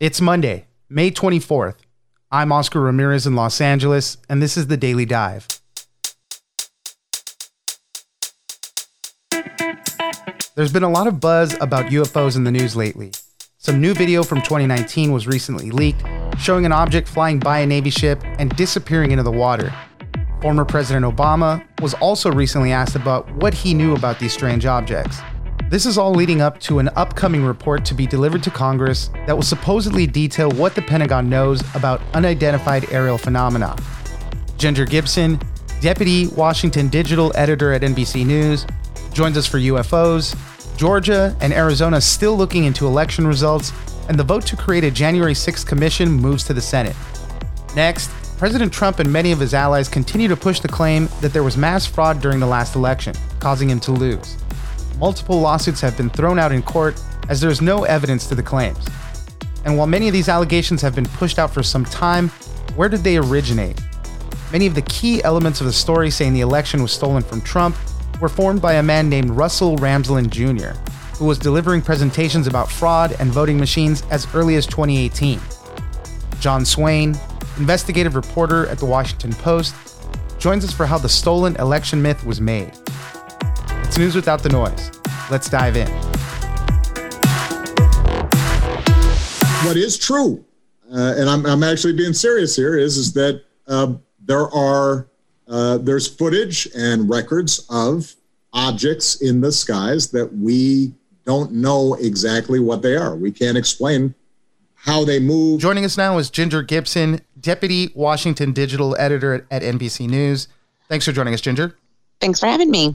It's Monday, May 24th. I'm Oscar Ramirez in Los Angeles, and this is the Daily Dive. There's been a lot of buzz about UFOs in the news lately. Some new video from 2019 was recently leaked, showing an object flying by a Navy ship and disappearing into the water. Former President Obama was also recently asked about what he knew about these strange objects. This is all leading up to an upcoming report to be delivered to Congress that will supposedly detail what the Pentagon knows about unidentified aerial phenomena. Ginger Gibson, Deputy Washington Digital Editor at NBC News, joins us for UFOs, Georgia and Arizona still looking into election results, and the vote to create a January 6th commission moves to the Senate. Next, President Trump and many of his allies continue to push the claim that there was mass fraud during the last election, causing him to lose multiple lawsuits have been thrown out in court as there is no evidence to the claims. And while many of these allegations have been pushed out for some time, where did they originate? Many of the key elements of the story saying the election was stolen from Trump were formed by a man named Russell Ramsland Jr., who was delivering presentations about fraud and voting machines as early as 2018. Jon Swaine, investigative reporter at the Washington Post, joins us for how the stolen election myth was made. It's news without the noise. Let's dive in. What is true, uh, and I'm, I'm actually being serious here, is is that uh, there are uh, there's footage and records of objects in the skies that we don't know exactly what they are. We can't explain how they move. Joining us now is Ginger Gibson, Deputy Washington Digital Editor at, at NBC News. Thanks for joining us, Ginger. Thanks for having me.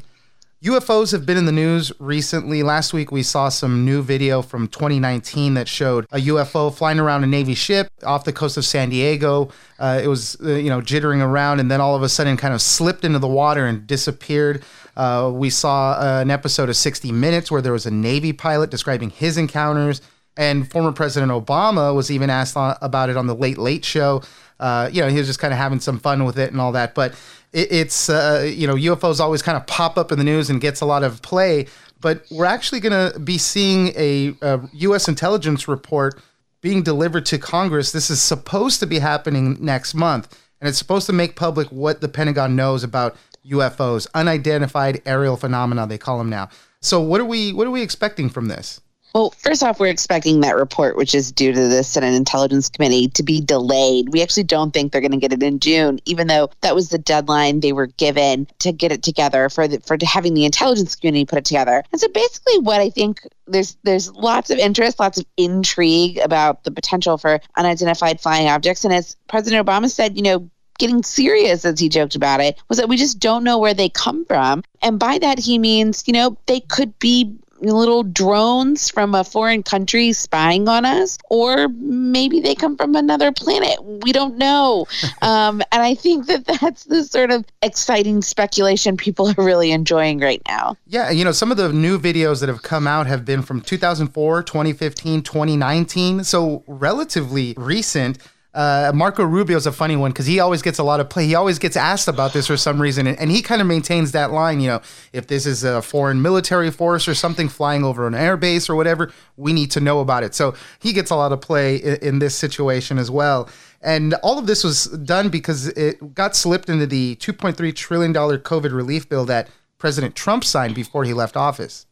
UFOs have been in the news recently. Last week, we saw some new video from 2019 that showed a UFO flying around a Navy ship off the coast of San Diego. Uh, it was, uh, you know, jittering around and then all of a sudden kind of slipped into the water and disappeared. Uh, we saw uh, an episode of 60 Minutes where there was a Navy pilot describing his encounters. And former President Obama was even asked about it on the Late Late Show. Uh, you know, he was just kind of having some fun with it and all that. But it, it's uh, you know UFOs always kind of pop up in the news and gets a lot of play, but we're actually going to be seeing a, a U.S. intelligence report being delivered to Congress. This is supposed to be happening next month, and it's supposed to make public what the Pentagon knows about UFOs, unidentified aerial phenomena they call them now. So what are we what are we expecting from this? Well, first off, we're expecting that report, which is due to the Senate Intelligence Committee, to be delayed. We actually don't think they're going to get it in June, even though that was the deadline they were given to get it together for the, for having the intelligence community put it together. And so, basically, what I think there's there's lots of interest, lots of intrigue about the potential for unidentified flying objects. And as President Obama said, you know, getting serious as he joked about it was that we just don't know where they come from and by that he means you know they could be little drones from a foreign country spying on us, or maybe they come from another planet. We don't know. um, and I think that that's the sort of exciting speculation people are really enjoying right now. Yeah, you know, some of the new videos that have come out have been from 2004, 2015, 2019. So relatively recent. Uh, Marco Rubio is a funny one because he always gets a lot of play. He always gets asked about this for some reason, and, and he kind of maintains that line. You know, if this is a foreign military force or something flying over an airbase or whatever, we need to know about it. So he gets a lot of play in, in this situation as well. And all of this was done because it got slipped into the 2.3 trillion dollar COVID relief bill that President Trump signed before he left office.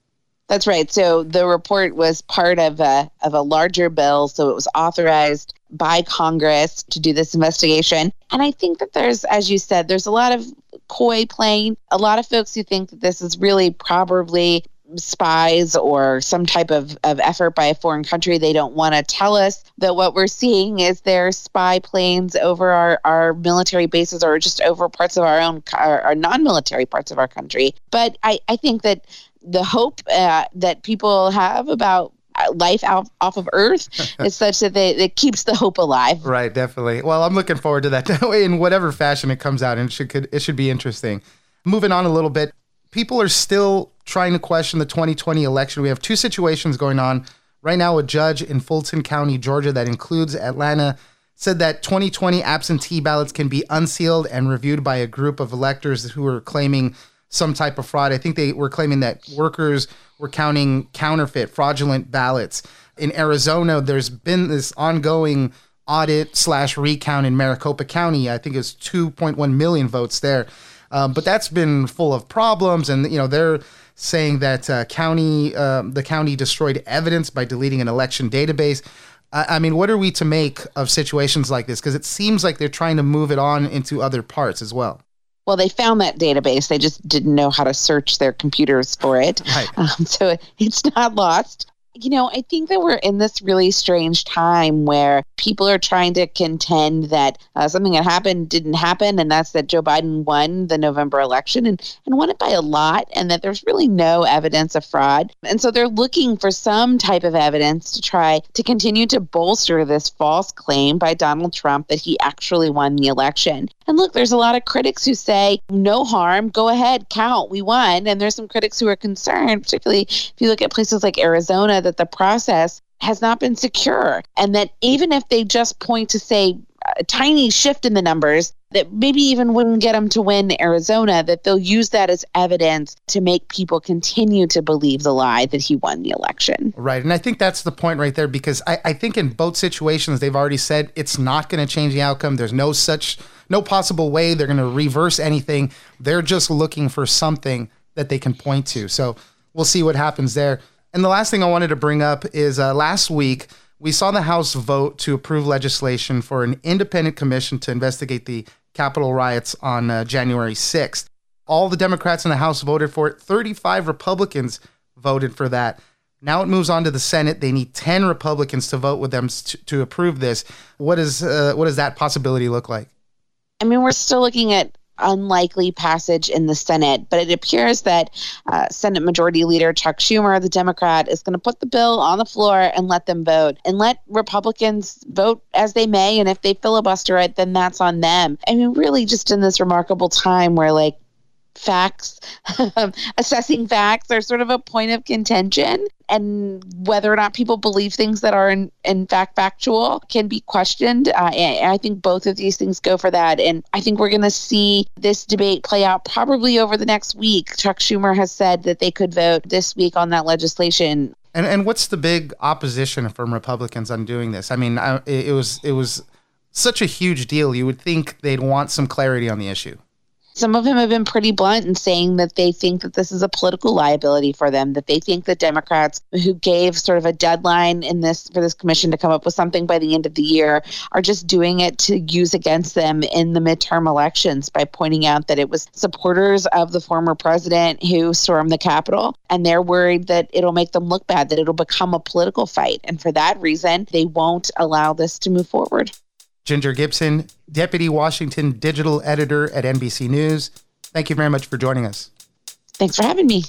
That's right. So the report was part of a of a larger bill, so it was authorized by Congress to do this investigation. And I think that there's, as you said, there's a lot of coy playing. A lot of folks who think that this is really probably spies or some type of, of effort by a foreign country. They don't want to tell us that what we're seeing is their spy planes over our, our military bases or just over parts of our own, our, our non military parts of our country. But I, I think that the hope uh, that people have about life out, off of Earth is such that they, it keeps the hope alive. Right, definitely. Well, I'm looking forward to that in whatever fashion it comes out, and it should could, it should be interesting. Moving on a little bit, people are still trying to question the 2020 election. We have two situations going on right now. A judge in Fulton County, Georgia, that includes Atlanta, said that 2020 absentee ballots can be unsealed and reviewed by a group of electors who are claiming some type of fraud. I think they were claiming that workers were counting counterfeit, fraudulent ballots. in Arizona, there's been this ongoing audit slash recount in Maricopa County. I think it's 2.1 million votes there. Um, but that's been full of problems, and you know they're saying that uh, county uh, the county destroyed evidence by deleting an election database. I mean, what are we to make of situations like this? Because it seems like they're trying to move it on into other parts as well. Well, they found that database. They just didn't know how to search their computers for it. Right. Um, so it's not lost you know, I think that we're in this really strange time where people are trying to contend that uh, something that happened didn't happen, and that's that Joe Biden won the November election and, and won it by a lot, and that there's really no evidence of fraud. And so they're looking for some type of evidence to try to continue to bolster this false claim by Donald Trump that he actually won the election. And look, there's a lot of critics who say, no harm, go ahead, count, we won. And there's some critics who are concerned, particularly if you look at places like Arizona, that the process has not been secure. And that even if they just point to, say, a tiny shift in the numbers that maybe even wouldn't get them to win Arizona, that they'll use that as evidence to make people continue to believe the lie that he won the election. Right. And I think that's the point right there because I, I think in both situations, they've already said it's not going to change the outcome. There's no such, no possible way they're going to reverse anything. They're just looking for something that they can point to. So we'll see what happens there. And the last thing I wanted to bring up is uh, last week, we saw the House vote to approve legislation for an independent commission to investigate the Capitol riots on uh, January 6th. All the Democrats in the House voted for it, 35 Republicans voted for that. Now it moves on to the Senate. They need 10 Republicans to vote with them to, to approve this. What, is, uh, what does that possibility look like? I mean, we're still looking at unlikely passage in the Senate, but it appears that uh, Senate Majority Leader Chuck Schumer, the Democrat, is going to put the bill on the floor and let them vote and let Republicans vote as they may. And if they filibuster it, then that's on them. I mean, really, just in this remarkable time where, like, facts, assessing facts are sort of a point of contention. And whether or not people believe things that are in, in fact factual can be questioned. Uh, and I think both of these things go for that. And I think we're going to see this debate play out probably over the next week. Chuck Schumer has said that they could vote this week on that legislation. And and what's the big opposition from Republicans on doing this? I mean, I, it was it was such a huge deal. You would think they'd want some clarity on the issue. Some of them have been pretty blunt in saying that they think that this is a political liability for them, that they think that Democrats who gave sort of a deadline in this for this commission to come up with something by the end of the year are just doing it to use against them in the midterm elections by pointing out that it was supporters of the former president who stormed the Capitol and they're worried that it'll make them look bad, that it'll become a political fight. And for that reason, they won't allow this to move forward. Ginger Gibson, Deputy Washington Digital Editor at NBC News. Thank you very much for joining us. Thanks for having me.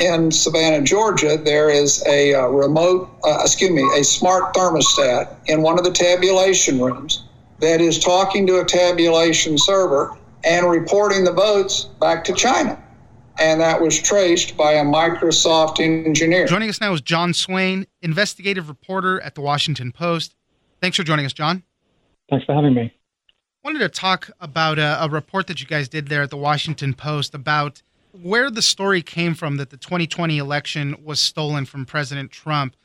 In Savannah, Georgia, there is a uh, remote, uh, excuse me, a smart thermostat in one of the tabulation rooms that is talking to a tabulation server and reporting the votes back to China and that was traced by a Microsoft engineer. Joining us now is Jon Swaine, investigative reporter at the Washington Post. Thanks for joining us, Jon. Thanks for having me. I wanted to talk about a, a report that you guys did there at the Washington Post about where the story came from that the 2020 election was stolen from President Trump.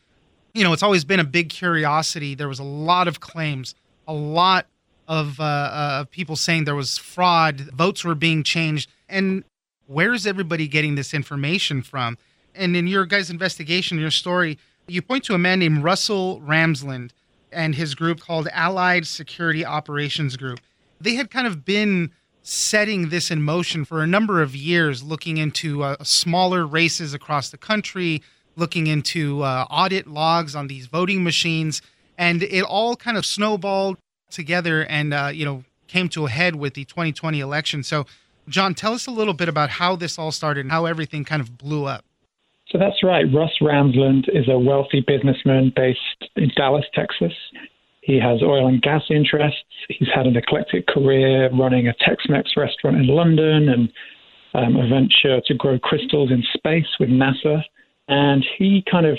You know, it's always been a big curiosity. There was a lot of claims, a lot of uh, uh, people saying there was fraud, votes were being changed. And where is everybody getting this information from? And in your guys' investigation, your story, you point to a man named Russell Ramsland and his group called Allied Security Operations Group. They had kind of been setting this in motion for a number of years, looking into uh, smaller races across the country, looking into uh, audit logs on these voting machines, and it all kind of snowballed together and uh, you know came to a head with the 2020 election. So Jon, tell us a little bit about how this all started and how everything kind of blew up. So that's right. Russ Ramsland is a wealthy businessman based in Dallas, Texas. He has oil and gas interests. He's had an eclectic career running a Tex Mex restaurant in London and um, a venture to grow crystals in space with NASA. And he kind of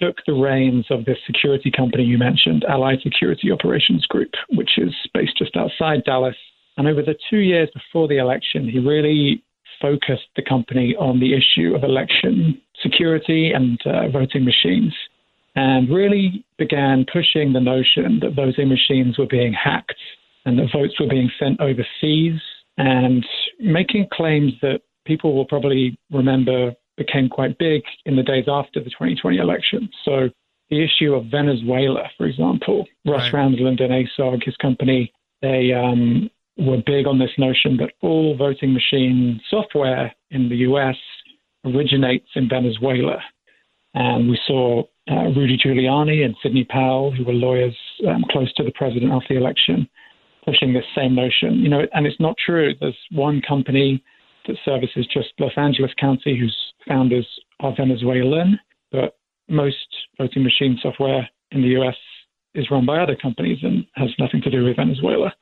took the reins of this security company you mentioned, Allied Security Operations Group, which is based just outside Dallas And over the two years before the election, he really focused the company on the issue of election security and uh, voting machines and really began pushing the notion that voting machines were being hacked and that votes were being sent overseas and making claims that people will probably remember became quite big in the days after the 2020 election. So the issue of Venezuela, for example, Russ right. Ramsland and ASOG, his company, they um, were big on this notion that all voting machine software in the US originates in Venezuela. And we saw uh, Rudy Giuliani and Sidney Powell, who were lawyers um, close to the president after the election, pushing this same notion. You know, and it's not true. There's one company that services just Los Angeles County whose founders are Venezuelan, but most voting machine software in the US is run by other companies and has nothing to do with Venezuela.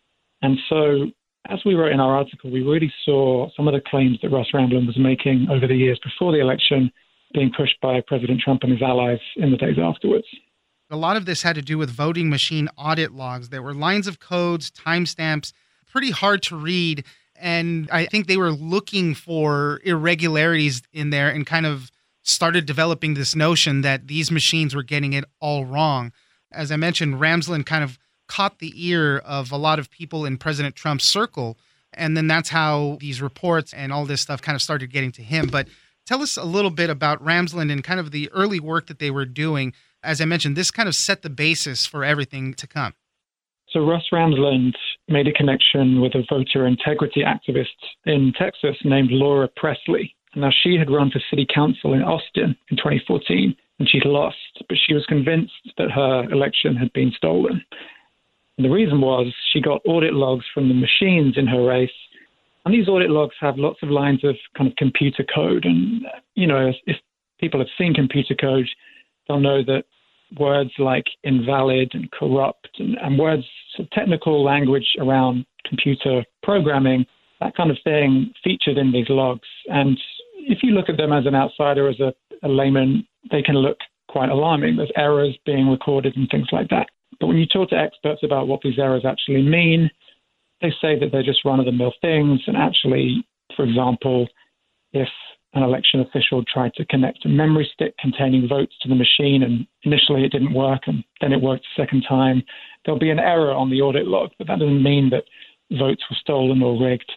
And so, as we wrote in our article, we really saw some of the claims that Russ Ramsland was making over the years before the election being pushed by President Trump and his allies in the days afterwards. A lot of this had to do with voting machine audit logs. There were lines of codes, timestamps, pretty hard to read. And I think they were looking for irregularities in there and kind of started developing this notion that these machines were getting it all wrong. As I mentioned, Ramsland kind of caught the ear of a lot of people in President Trump's circle. And then that's how these reports and all this stuff kind of started getting to him. But tell us a little bit about Ramsland and kind of the early work that they were doing. As I mentioned, this kind of set the basis for everything to come. So Russ Ramsland made a connection with a voter integrity activist in Texas named Laura Pressley. Now, she had run for city council in Austin in 2014 and she'd lost, but she was convinced that her election had been stolen. And the reason was she got audit logs from the machines in her race. And these audit logs have lots of lines of kind of computer code. And, you know, if people have seen computer code, they'll know that words like invalid and corrupt and, and words, of technical language around computer programming, that kind of thing featured in these logs. And if you look at them as an outsider, as a, a layman, they can look quite alarming. There's errors being recorded and things like that. But when you talk to experts about what these errors actually mean, they say that they're just run of the mill things. And actually, for example, if an election official tried to connect a memory stick containing votes to the machine and initially it didn't work and then it worked a second time, there'll be an error on the audit log, but that doesn't mean that votes were stolen or rigged.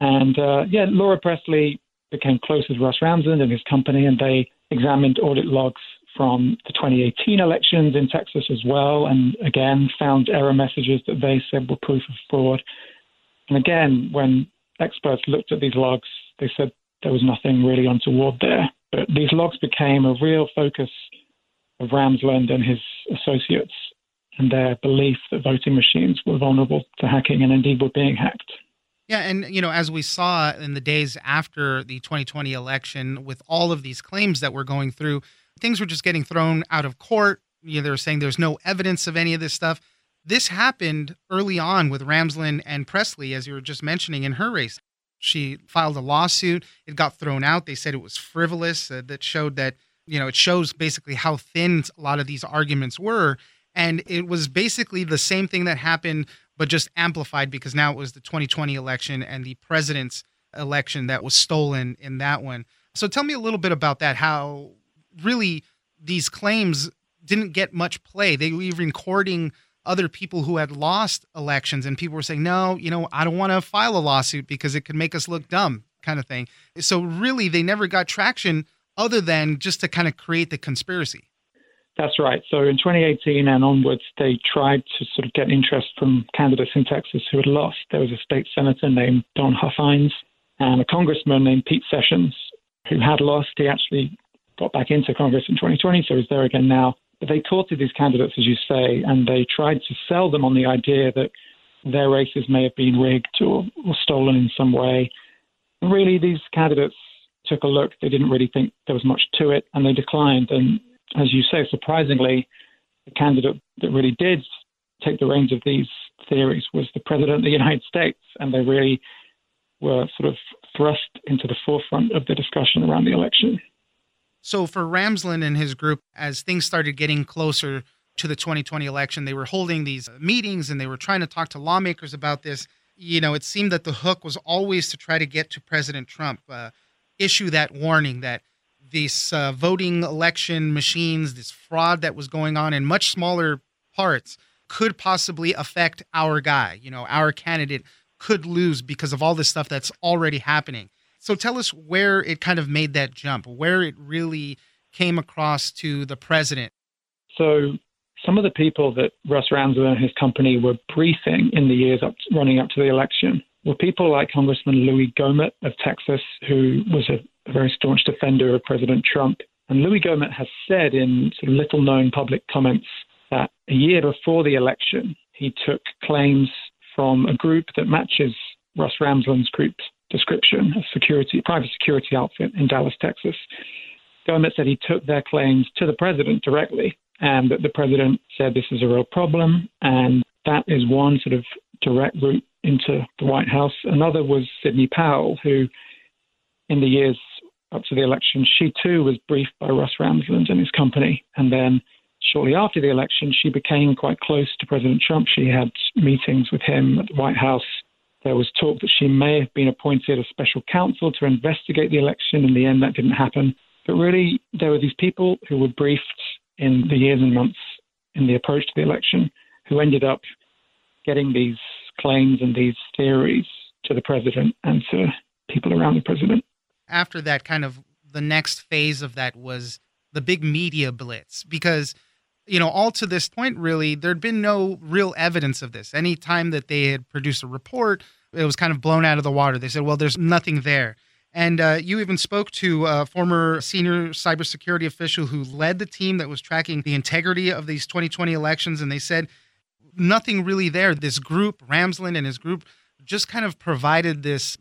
And uh, yeah, Laura Pressley became close with Russ Ramsland and his company, and they examined audit logs from the 2018 elections in Texas as well, and again found error messages that they said were proof of fraud. And again, when experts looked at these logs, they said there was nothing really untoward there. But these logs became a real focus of Ramsland and his associates and their belief that voting machines were vulnerable to hacking and indeed were being hacked. Yeah, and you know, as we saw in the days after the 2020 election, with all of these claims that were going through, things were just getting thrown out of court. You know, they were saying there's no evidence of any of this stuff. This happened early on with Ramsland and Pressley, as you were just mentioning in her race. She filed a lawsuit. It got thrown out. They said it was frivolous. Uh, that showed that you know it shows basically how thin a lot of these arguments were. And it was basically the same thing that happened but just amplified because now it was the 2020 election and the president's election that was stolen in that one. So tell me a little bit about that. How really these claims didn't get much play. They were even courting other people who had lost elections, and people were saying, "No, you know, I don't want to file a lawsuit because it could make us look dumb," kind of thing. So really, they never got traction other than just to kind of create the conspiracy. That's right. So in 2018 and onwards, they tried to sort of get interest from candidates in Texas who had lost. There was a state senator named Don Huffines and a congressman named Pete Sessions who had lost. He actually got back into Congress in 2020, so he's there again now. But they courted these candidates, as you say, and they tried to sell them on the idea that their races may have been rigged or, or stolen in some way. And really, these candidates took a look. They didn't really think there was much to it, and they declined. And as you say, surprisingly, the candidate that really did take the reins of these theories was the president of the United States, and they really were sort of thrust into the forefront of the discussion around the election. So, for Ramsland and his group, as things started getting closer to the 2020 election, they were holding these meetings and they were trying to talk to lawmakers about this. you know, it seemed that the hook was always to try to get to President Trump, uh, issue that warning that these uh, voting election machines, this fraud that was going on in much smaller parts, could possibly affect our guy. You know, our candidate could lose because of all this stuff that's already happening. So tell us where it kind of made that jump, where it really came across to the president. So some of the people that Russ Ramsland and his company were briefing in the years up, running up to the election were people like Congressman Louie Gohmert of Texas, who was a, a very staunch defender of President Trump. And Louie Gohmert has said in sort of little known public comments that a year before the election, he took claims from a group that matches Russ Ramsland's group description, a security, private security outfit in Dallas, Texas. Gohmert said he took their claims to the president directly and that the president said this is a real problem. And that is one sort of direct route into the White House. Another was Sidney Powell, who, in the years up to the election, she too was briefed by Russ Ramsland and his company. And then shortly after the election, she became quite close to President Trump. She had meetings with him at the White House. There was talk that she may have been appointed a special counsel to investigate the election. In the end, that didn't happen. But really, there were these people who were briefed in the years and months in the approach to the election who ended up getting these claims and these theories to the president and to people around the president. After that, kind of the next phase of that was the big media blitz because you know all to this point really there'd been no real evidence of this any time that they had produced a report it was kind of blown out of the water they said well there's nothing there and uh, you even spoke to a former senior cybersecurity official who led the team that was tracking the integrity of these 2020 elections. And they said nothing really there. This group, Ramsland and his group, just kind of provided this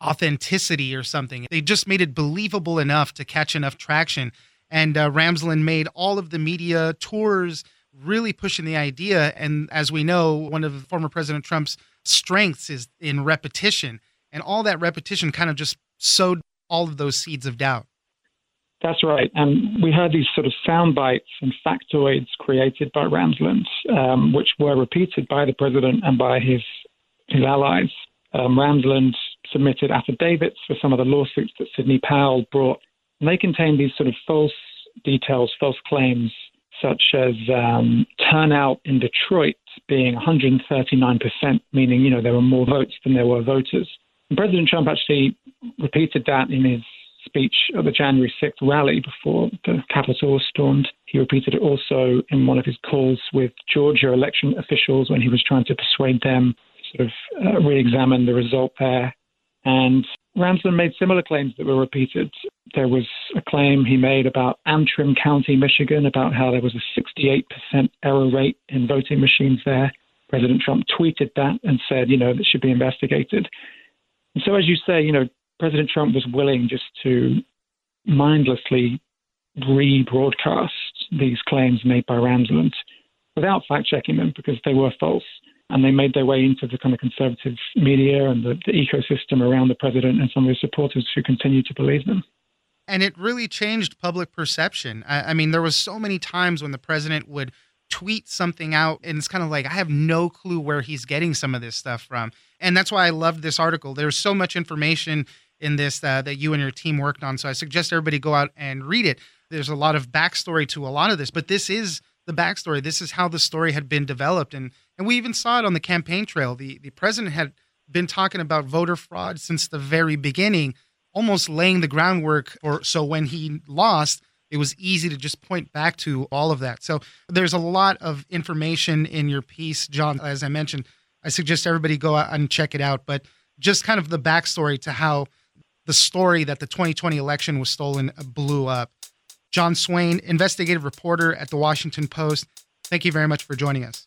authenticity or something. They just made it believable enough to catch enough traction. And uh, Ramsland made all of the media tours really pushing the idea. And as we know, one of former President Trump's strengths is in repetition. And all that repetition kind of just sowed all of those seeds of doubt. That's right. And we had these sort of sound bites and factoids created by Ramsland, um, which were repeated by the president and by his, his allies. Um, Ramsland submitted affidavits for some of the lawsuits that Sidney Powell brought, and they contained these sort of false details, false claims, such as um, turnout in Detroit being 139%, meaning, you know, there were more votes than there were voters. And President Trump actually repeated that in his speech at the January 6th rally before the Capitol was stormed. He repeated it also in one of his calls with Georgia election officials when he was trying to persuade them to sort of uh, re examine the result there. And Ramsland made similar claims that were repeated. There was a claim he made about Antrim County, Michigan, about how there was a 68% error rate in voting machines there. President Trump tweeted that and said, you know, that should be investigated. And so, as you say, you know, President Trump was willing just to mindlessly rebroadcast these claims made by Ramsland without fact checking them because they were false. And they made their way into the kind of conservative media and the, the ecosystem around the president and some of his supporters who continue to believe them and it really changed public perception. I, I, mean, there was so many times when the president would tweet something out and it's kind of like I have no clue where he's getting some of this stuff from. And that's why I loved this article. There's so much information in this uh, that you and your team worked on. So I suggest everybody go out and read it. There's a lot of backstory to a lot of this, but this is the backstory. This is how the story had been developed. And and we even saw it on the campaign trail. The the president had been talking about voter fraud since the very beginning, almost laying the groundwork for so when he lost, it was easy to just point back to all of that. So there's a lot of information in your piece, Jon. As I mentioned, I suggest everybody go out and check it out. But just kind of the backstory to how the story that the 2020 election was stolen blew up. Jon Swaine, investigative reporter at the Washington Post. Thank you very much for joining us.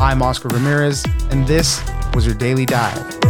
I'm Oscar Ramirez, and this was your Daily Dive.